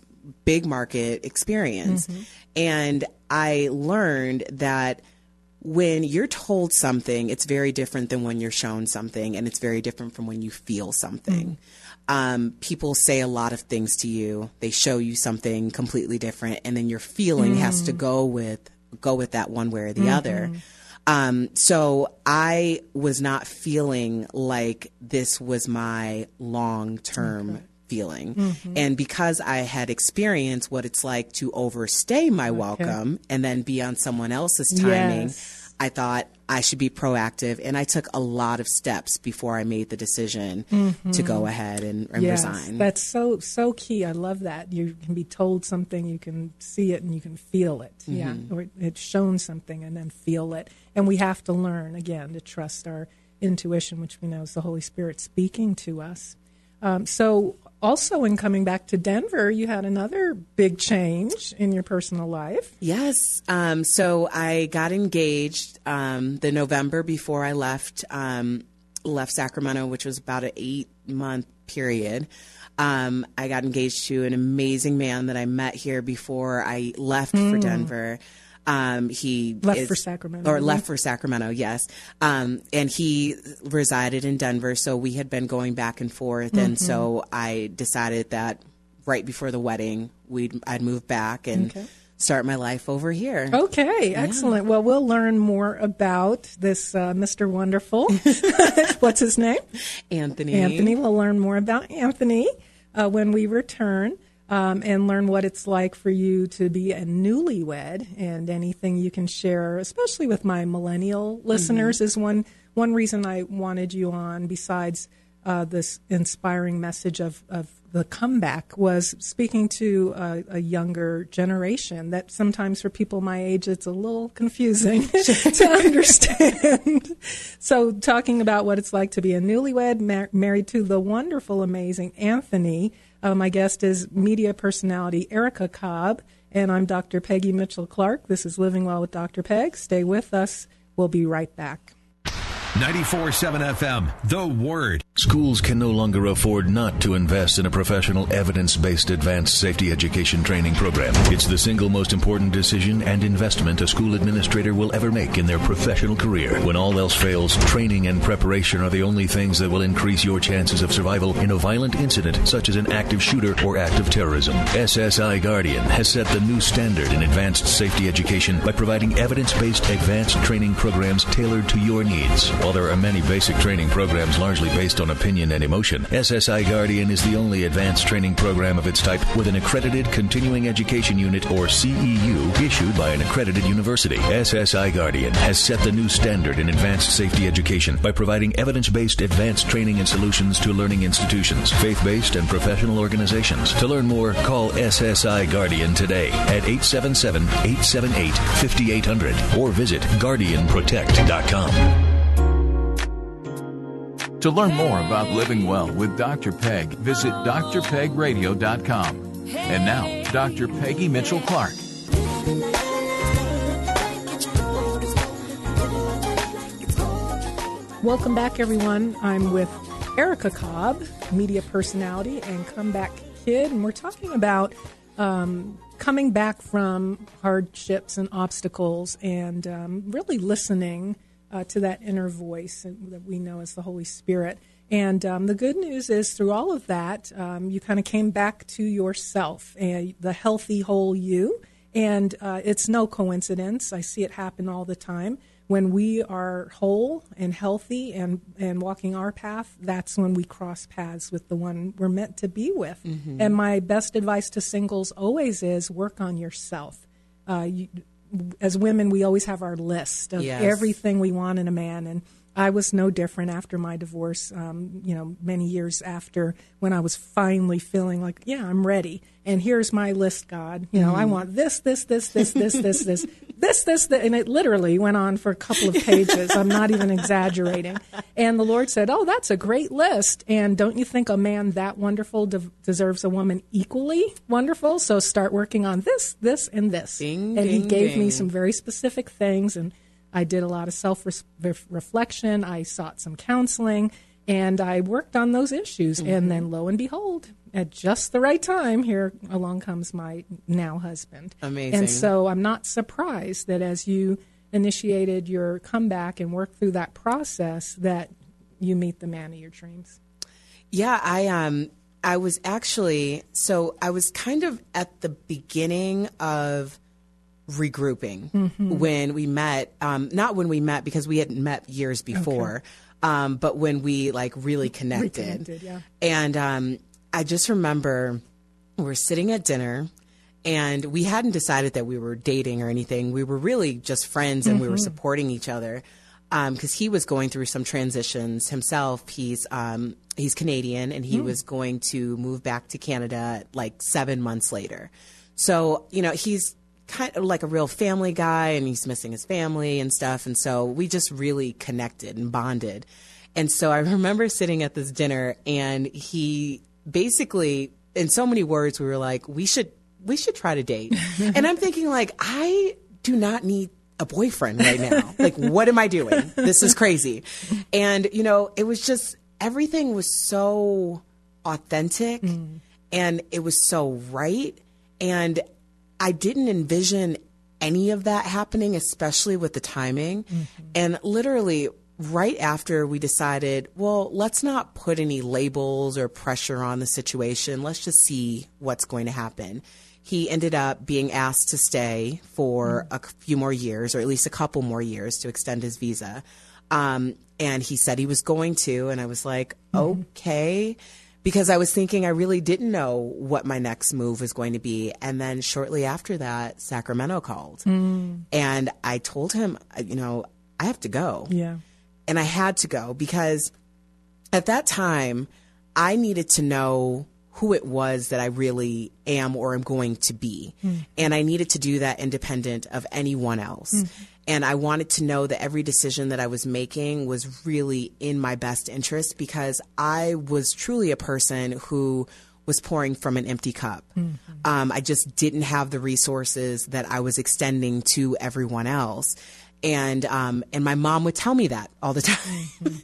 big market experience, and I learned that when you're told something, it's very different than when you're shown something, and it's very different from when you feel something. Um, people say a lot of things to you. They show you something completely different, and then your feeling has to go with go with that one way or the other. Um, so I was not feeling like this was my long term feeling. And because I had experienced what it's like to overstay my welcome and then be on someone else's timing, Yes. I thought I should be proactive. And I took a lot of steps before I made the decision to go ahead and, and Yes, resign. that's so so key. I love that. You can be told something, you can see it, and you can feel it. Yeah, or it's shown something, and then feel it. And we have to learn again to trust our intuition, which we know is the Holy Spirit speaking to us. Um, so, also in coming back to Denver, you had another big change in your personal life. Yes. Um, so I got engaged um, the November before I left um, left Sacramento, which was about an eight month period. Um, I got engaged to an amazing man that I met here before I left for Denver. Um, he. Left is- for Sacramento, or left for Sacramento, yes. Um, and he resided in Denver, so we had been going back and forth, Mm-hmm. and so I decided that right before the wedding, we'd I'd move back and Okay. start my life over here. Okay, excellent. Well, we'll learn more about this uh, Mr. Wonderful. What's his name? Anthony. Anthony. We'll learn more about Anthony uh, when we return um, and learn what it's like for you to be a newlywed and anything you can share, especially with my millennial listeners, is one one reason I wanted you on. Besides uh, this inspiring message of, of the comeback, was speaking to a, a younger generation. That sometimes for people my age, it's a little confusing to understand. so, talking about what it's like to be a newlywed mar- married to the wonderful, amazing Anthony. Uh, my guest is media personality Erica Cobb, and I'm Dr. Peggy Mitchell Clark. This is Living Well with Dr. Peg. Stay with us. We'll be right back. 94.7 FM, The Word. Schools can no longer afford not to invest in a professional, evidence based advanced safety education training program. It's the single most important decision and investment a school administrator will ever make in their professional career. When all else fails, training and preparation are the only things that will increase your chances of survival in a violent incident such as an active shooter or act of terrorism. SSI Guardian has set the new standard in advanced safety education by providing evidence based advanced training programs tailored to your needs. While there are many basic training programs largely based on opinion and emotion, SSI Guardian is the only advanced training program of its type with an accredited continuing education unit or CEU issued by an accredited university. SSI Guardian has set the new standard in advanced safety education by providing evidence based advanced training and solutions to learning institutions, faith based, and professional organizations. To learn more, call SSI Guardian today at 877 878 5800 or visit GuardianProtect.com. To learn more about living well with Dr. Peg, visit drpegradio.com. And now, Dr. Peggy Mitchell Clark. Welcome back, everyone. I'm with Erica Cobb, media personality and comeback kid, and we're talking about um, coming back from hardships and obstacles and um, really listening uh, to that inner voice that we know as the Holy Spirit. And um, the good news is, through all of that, um, you kind of came back to yourself and the healthy, whole you. And uh, it's no coincidence. I see it happen all the time. When we are whole and healthy and, and walking our path, that's when we cross paths with the one we're meant to be with. And my best advice to singles always is work on yourself. Uh, you, as women, we always have our list of Yes. everything we want in a man. And I was no different after my divorce. Um, you know, many years after when I was finally feeling like, yeah, I'm ready. And here's my list, God. You know, I want this, this, this, this, this, this, this, this, this, and it literally went on for a couple of pages. I'm not even exaggerating. And the Lord said, "Oh, that's a great list. And don't you think a man that wonderful de- deserves a woman equally wonderful? So start working on this, this, and this." Ding, and He ding, gave me some very specific things and I did a lot of self reflection. I sought some counseling and I worked on those issues. Mm-hmm. And then lo and behold, at just the right time, here along comes my now husband. Amazing. And so I'm not surprised that as you initiated your comeback and worked through that process, that you meet the man of your dreams. Yeah, I um I was actually so I was kind of at the beginning of regrouping Mm-hmm. when we met. Um, not when we met because we hadn't met years before, um, but when we like really connected. Reconnected, yeah. And um, I just remember we're sitting at dinner. And we hadn't decided that we were dating or anything. We were really just friends, and we were supporting each other because he was going through some transitions himself. He's um, he's Canadian, and he was going to move back to Canada like seven months later. So you know he's kind of like a real family guy, and he's missing his family and stuff. And so we just really connected and bonded. And so I remember sitting at this dinner, and he basically, in so many words, we were like, we should we should try to date. and I'm thinking like, I do not need a boyfriend right now. like, what am I doing? This is crazy. And, you know, it was just everything was so authentic mm. and it was so right. And I didn't envision any of that happening, especially with the timing. Mm-hmm. And literally, right after we decided, well, let's not put any labels or pressure on the situation. Let's just see what's going to happen. He ended up being asked to stay for mm-hmm. a few more years, or at least a couple more years to extend his visa. Um, and he said he was going to, and I was like, mm-hmm. okay because I was thinking I really didn't know what my next move was going to be. And then shortly after that, Sacramento called. Mm. And I told him, uh, you know, I have to go. Yeah. And I had to go because at that time, I needed to know who it was that I really am or am going to be. Mm. And I needed to do that independent of anyone else. Mm. And I wanted to know that every decision that I was making was really in my best interest because I was truly a person who was pouring from an empty cup. Um, I just didn't have the resources that I was extending to everyone else. And um, and my mom would tell me that all the time,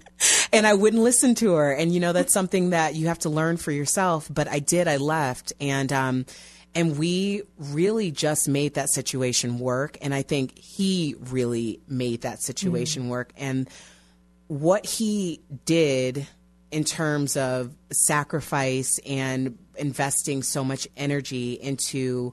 and I wouldn't listen to her. And you know that's something that you have to learn for yourself. But I did. I left, and um, and we really just made that situation work. And I think he really made that situation work. And what he did in terms of sacrifice and investing so much energy into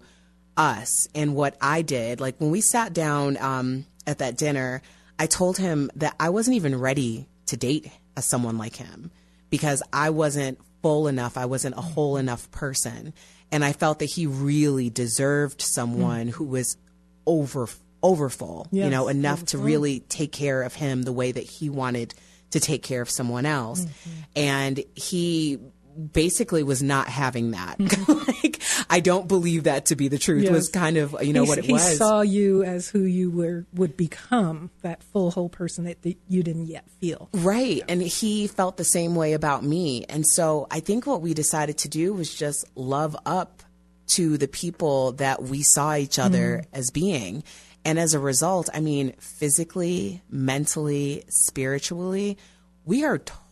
us and what I did. Like when we sat down um, at that dinner, I told him that I wasn't even ready to date a, someone like him because I wasn't full enough. I wasn't a whole enough person. And I felt that he really deserved someone who was over overfull, you Yes, know, enough to really take care of him the way that he wanted to take care of someone else. Mm-hmm. And he basically was not having that. like I don't believe that to be the truth. Yes. Was kind of you know what it he was. He saw you as who you were would become, that full whole person that, that you didn't yet feel. Right. And he felt the same way about me. And so I think what we decided to do was just love up to the people that we saw each other mm-hmm. as being. And as a result, I mean, physically, mentally, spiritually, we are totally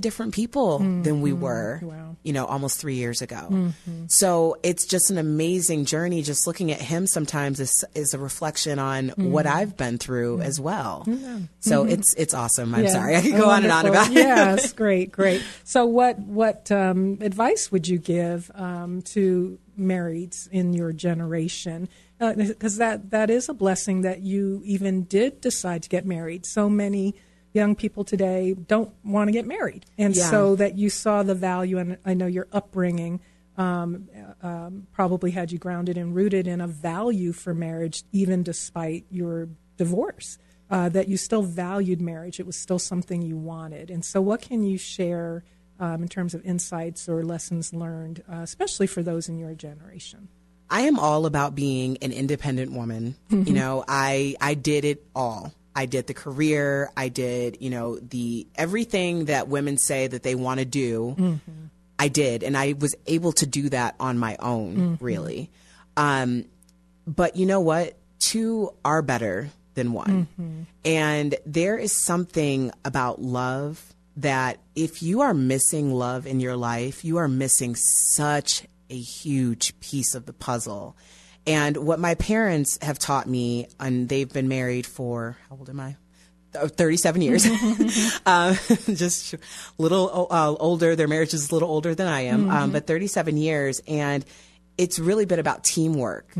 different people than we mm-hmm. were, Wow. you know, almost three years ago. Mm-hmm. So it's just an amazing journey. Just looking at him sometimes is, is a reflection on mm. what I've been through mm. as well. So mm-hmm. it's it's awesome. I'm Yeah. sorry, I could Oh, go on and on about it. yes, great, great. So, what what um, advice would you give um, to marrieds in your generation? Uh, because that that is a blessing that you even did decide to get married. So many young people today don't want to get married, and Yeah. so that you saw the value. And I know your upbringing. Um, um, probably had you grounded and rooted in a value for marriage, even despite your divorce. uh, that you still valued marriage. It was still something you wanted. And so, what can you share um, in terms of insights or lessons learned, uh, especially for those in your generation? I am all about being an independent woman. You know, I I did it all. I did the career. I did, you know, the everything that women say that they want to do. Mm-hmm. I did, and I was able to do that on my own, mm-hmm. really. Um, but you know what? Two are better than one, mm-hmm. and there is something about love that if you are missing love in your life, you are missing such a huge piece of the puzzle. And what my parents have taught me, and they've been married for how old am I? Uh, 37 years. uh, just a little uh, older. Their marriage is a little older than I am, um, but 37 years. And it's really been about teamwork.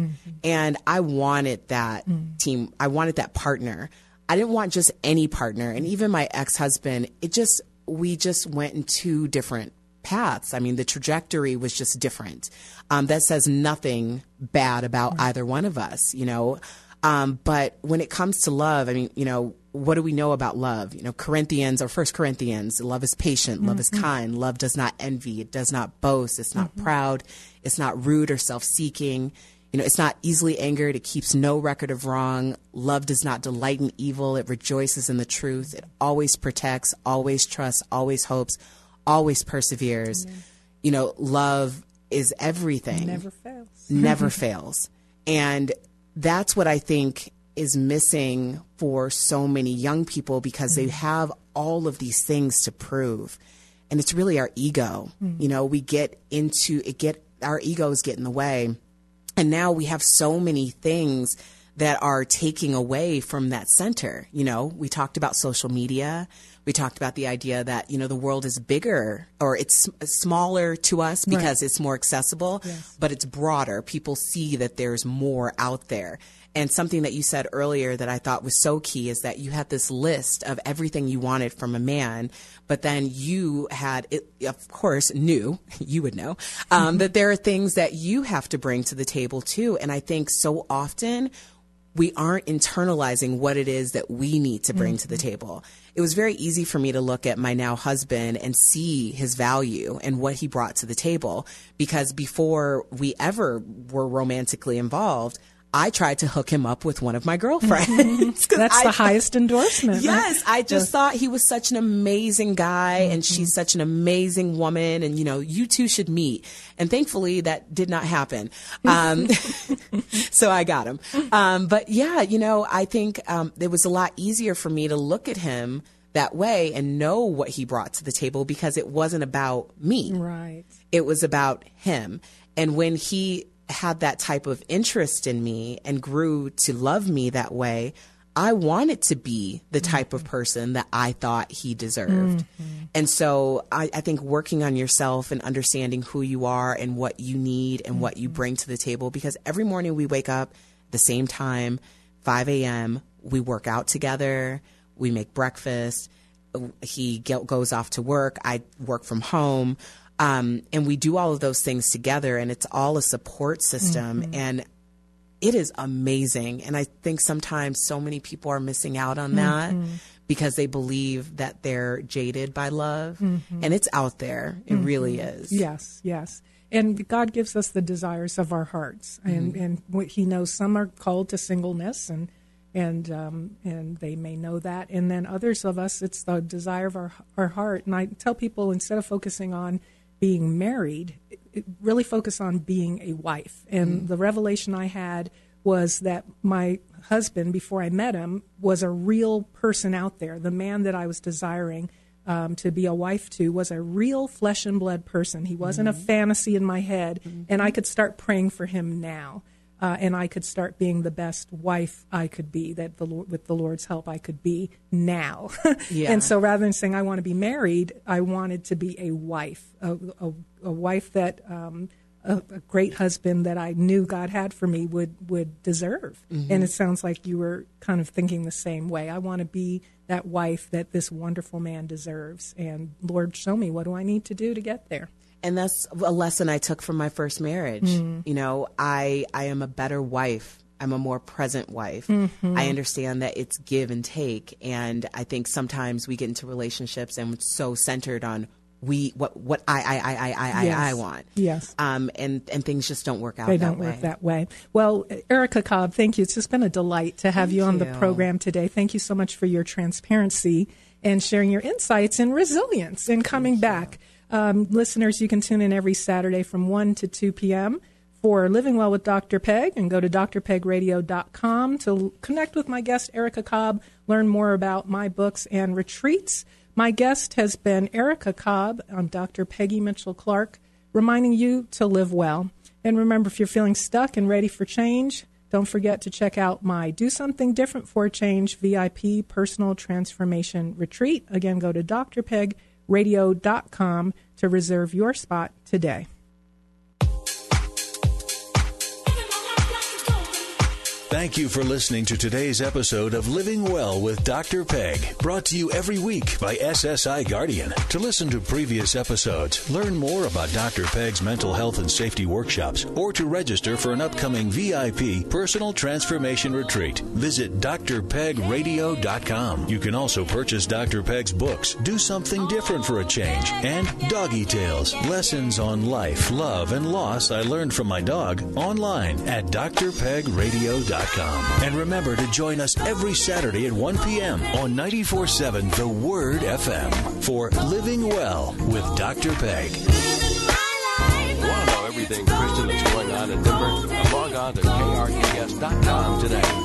And I wanted that team, I wanted that partner. I didn't want just any partner. And even my ex husband, it just, we just went in two different paths. I mean, the trajectory was just different. Um, that says nothing bad about either one of us, you know. Um, but when it comes to love, I mean, you know, what do we know about love? You know, Corinthians or First Corinthians, love is patient, love is kind, love does not envy, it does not boast, it's not proud, it's not rude or self-seeking. You know, it's not easily angered. It keeps no record of wrong. Love does not delight in evil. It rejoices in the truth. It always protects, always trusts, always hopes, always perseveres. Mm-hmm. You know, love is everything Never fails. never fails. And that's what I think is missing for so many young people because they mm-hmm. have all of these things to prove. And it's really our ego. Mm-hmm. You know, we get into it get our egos get in the way. And now we have so many things that are taking away from that center. You know, we talked about social media. We talked about the idea that, you know, the world is bigger or it's smaller to us because it's more accessible, but it's broader. People see that there's more out there. And something that you said earlier that I thought was so key is that you had this list of everything you wanted from a man, but then you had, it, of course, knew, you would know, um, that there are things that you have to bring to the table too. And I think so often we aren't internalizing what it is that we need to bring to the table. It was very easy for me to look at my now husband and see his value and what he brought to the table because before we ever were romantically involved, I tried to hook him up with one of my girlfriends. 'Cause That's I- the highest endorsement. Yes, I just thought he was such an amazing guy and she's such an amazing woman and you know, you two should meet. And thankfully that did not happen. Um, so I got him. Um, but yeah, you know, I think um, it was a lot easier for me to look at him that way and know what he brought to the table because it wasn't about me Right. it was about him. And when he had that type of interest in me and grew to love me that way, I wanted to be the type of mm-hmm. person that I thought he deserved. Mm-hmm. And so I, I think working on yourself and understanding who you are and what you need and what you mm-hmm. bring to the table, because every morning we wake up the same time, 5 a.m., we work out together, we make breakfast, he go- goes off to work, I work from home. Um, and we do all of those things together, and it's all a support system. Mm-hmm. And it is amazing. And I think sometimes so many people are missing out on that mm-hmm. because they believe that they're jaded by love. Mm-hmm. And it's out there. It really is. Yes, yes. And God gives us the desires of our hearts, and and what He knows some are called to singleness, and and um, and they may know that, and then others of us, it's the desire of our our heart. And I tell people instead of focusing on being married, really focus on being a wife. And mm. the revelation I had was that my husband, before I met him, was a real person out there. The man that I was desiring um, to be a wife to was a real flesh and blood person. He wasn't a mm-hmm. fantasy in my head, mm-hmm. and I could start praying for him now. Uh, and I could start being the best wife I could be. That the Lord, with the Lord's help, I could be now. Yeah. And so, rather than saying I want to be married, I wanted to be a wife, a, a, a wife that um, a, a great husband that I knew God had for me would would deserve. And it sounds like you were kind of thinking the same way. I want to be that wife that this wonderful man deserves. And Lord, show me what do I need to do to get there. And that's a lesson I took from my first marriage. You know, I I am a better wife. I'm a more present wife. Mhm. I understand that it's give and take, and I think sometimes we get into relationships and it's so centered on we what what I I I I I I, Yes. I want. Yes. Um, and and things just don't work out. They that don't way. work that way. Well, Erica Cobb, thank you. It's just been a delight to have Thank you on the program today. Thank you so much for your transparency and sharing your insights and resilience and coming back. Um, listeners, you can tune in every Saturday from 1 to 2 p.m. for Living Well with Dr. Peg and go to drpegradio.com to connect with my guest, Erica Cobb, learn more about my books and retreats. My guest has been Erica Cobb. I'm Dr. Peggy Mitchell Clark, reminding you to live well. And remember, if you're feeling stuck and ready for change, don't forget to check out my Do Something Different for Change VIP Personal Transformation Retreat. Again, go to drpegradio.com to reserve your spot today. Thank you for listening to today's episode of Living Well with Dr. Peg, brought to you every week by SSI Guardian. To listen to previous episodes, learn more about Dr. Peg's mental health and safety workshops, or to register for an upcoming VIP personal transformation retreat, visit drpegradio.com. You can also purchase Dr. Peg's books, Do Something Different for a Change, and Doggy Tales, Lessons on Life, Love, and Loss I Learned from My Dog, online at drpegradio.com. And remember to join us every Saturday at 1 p.m. on 94.7 The Word FM for Living Well with Dr. Peg. Want to know everything Christian that's going on in Denver? Log on to krks.com today.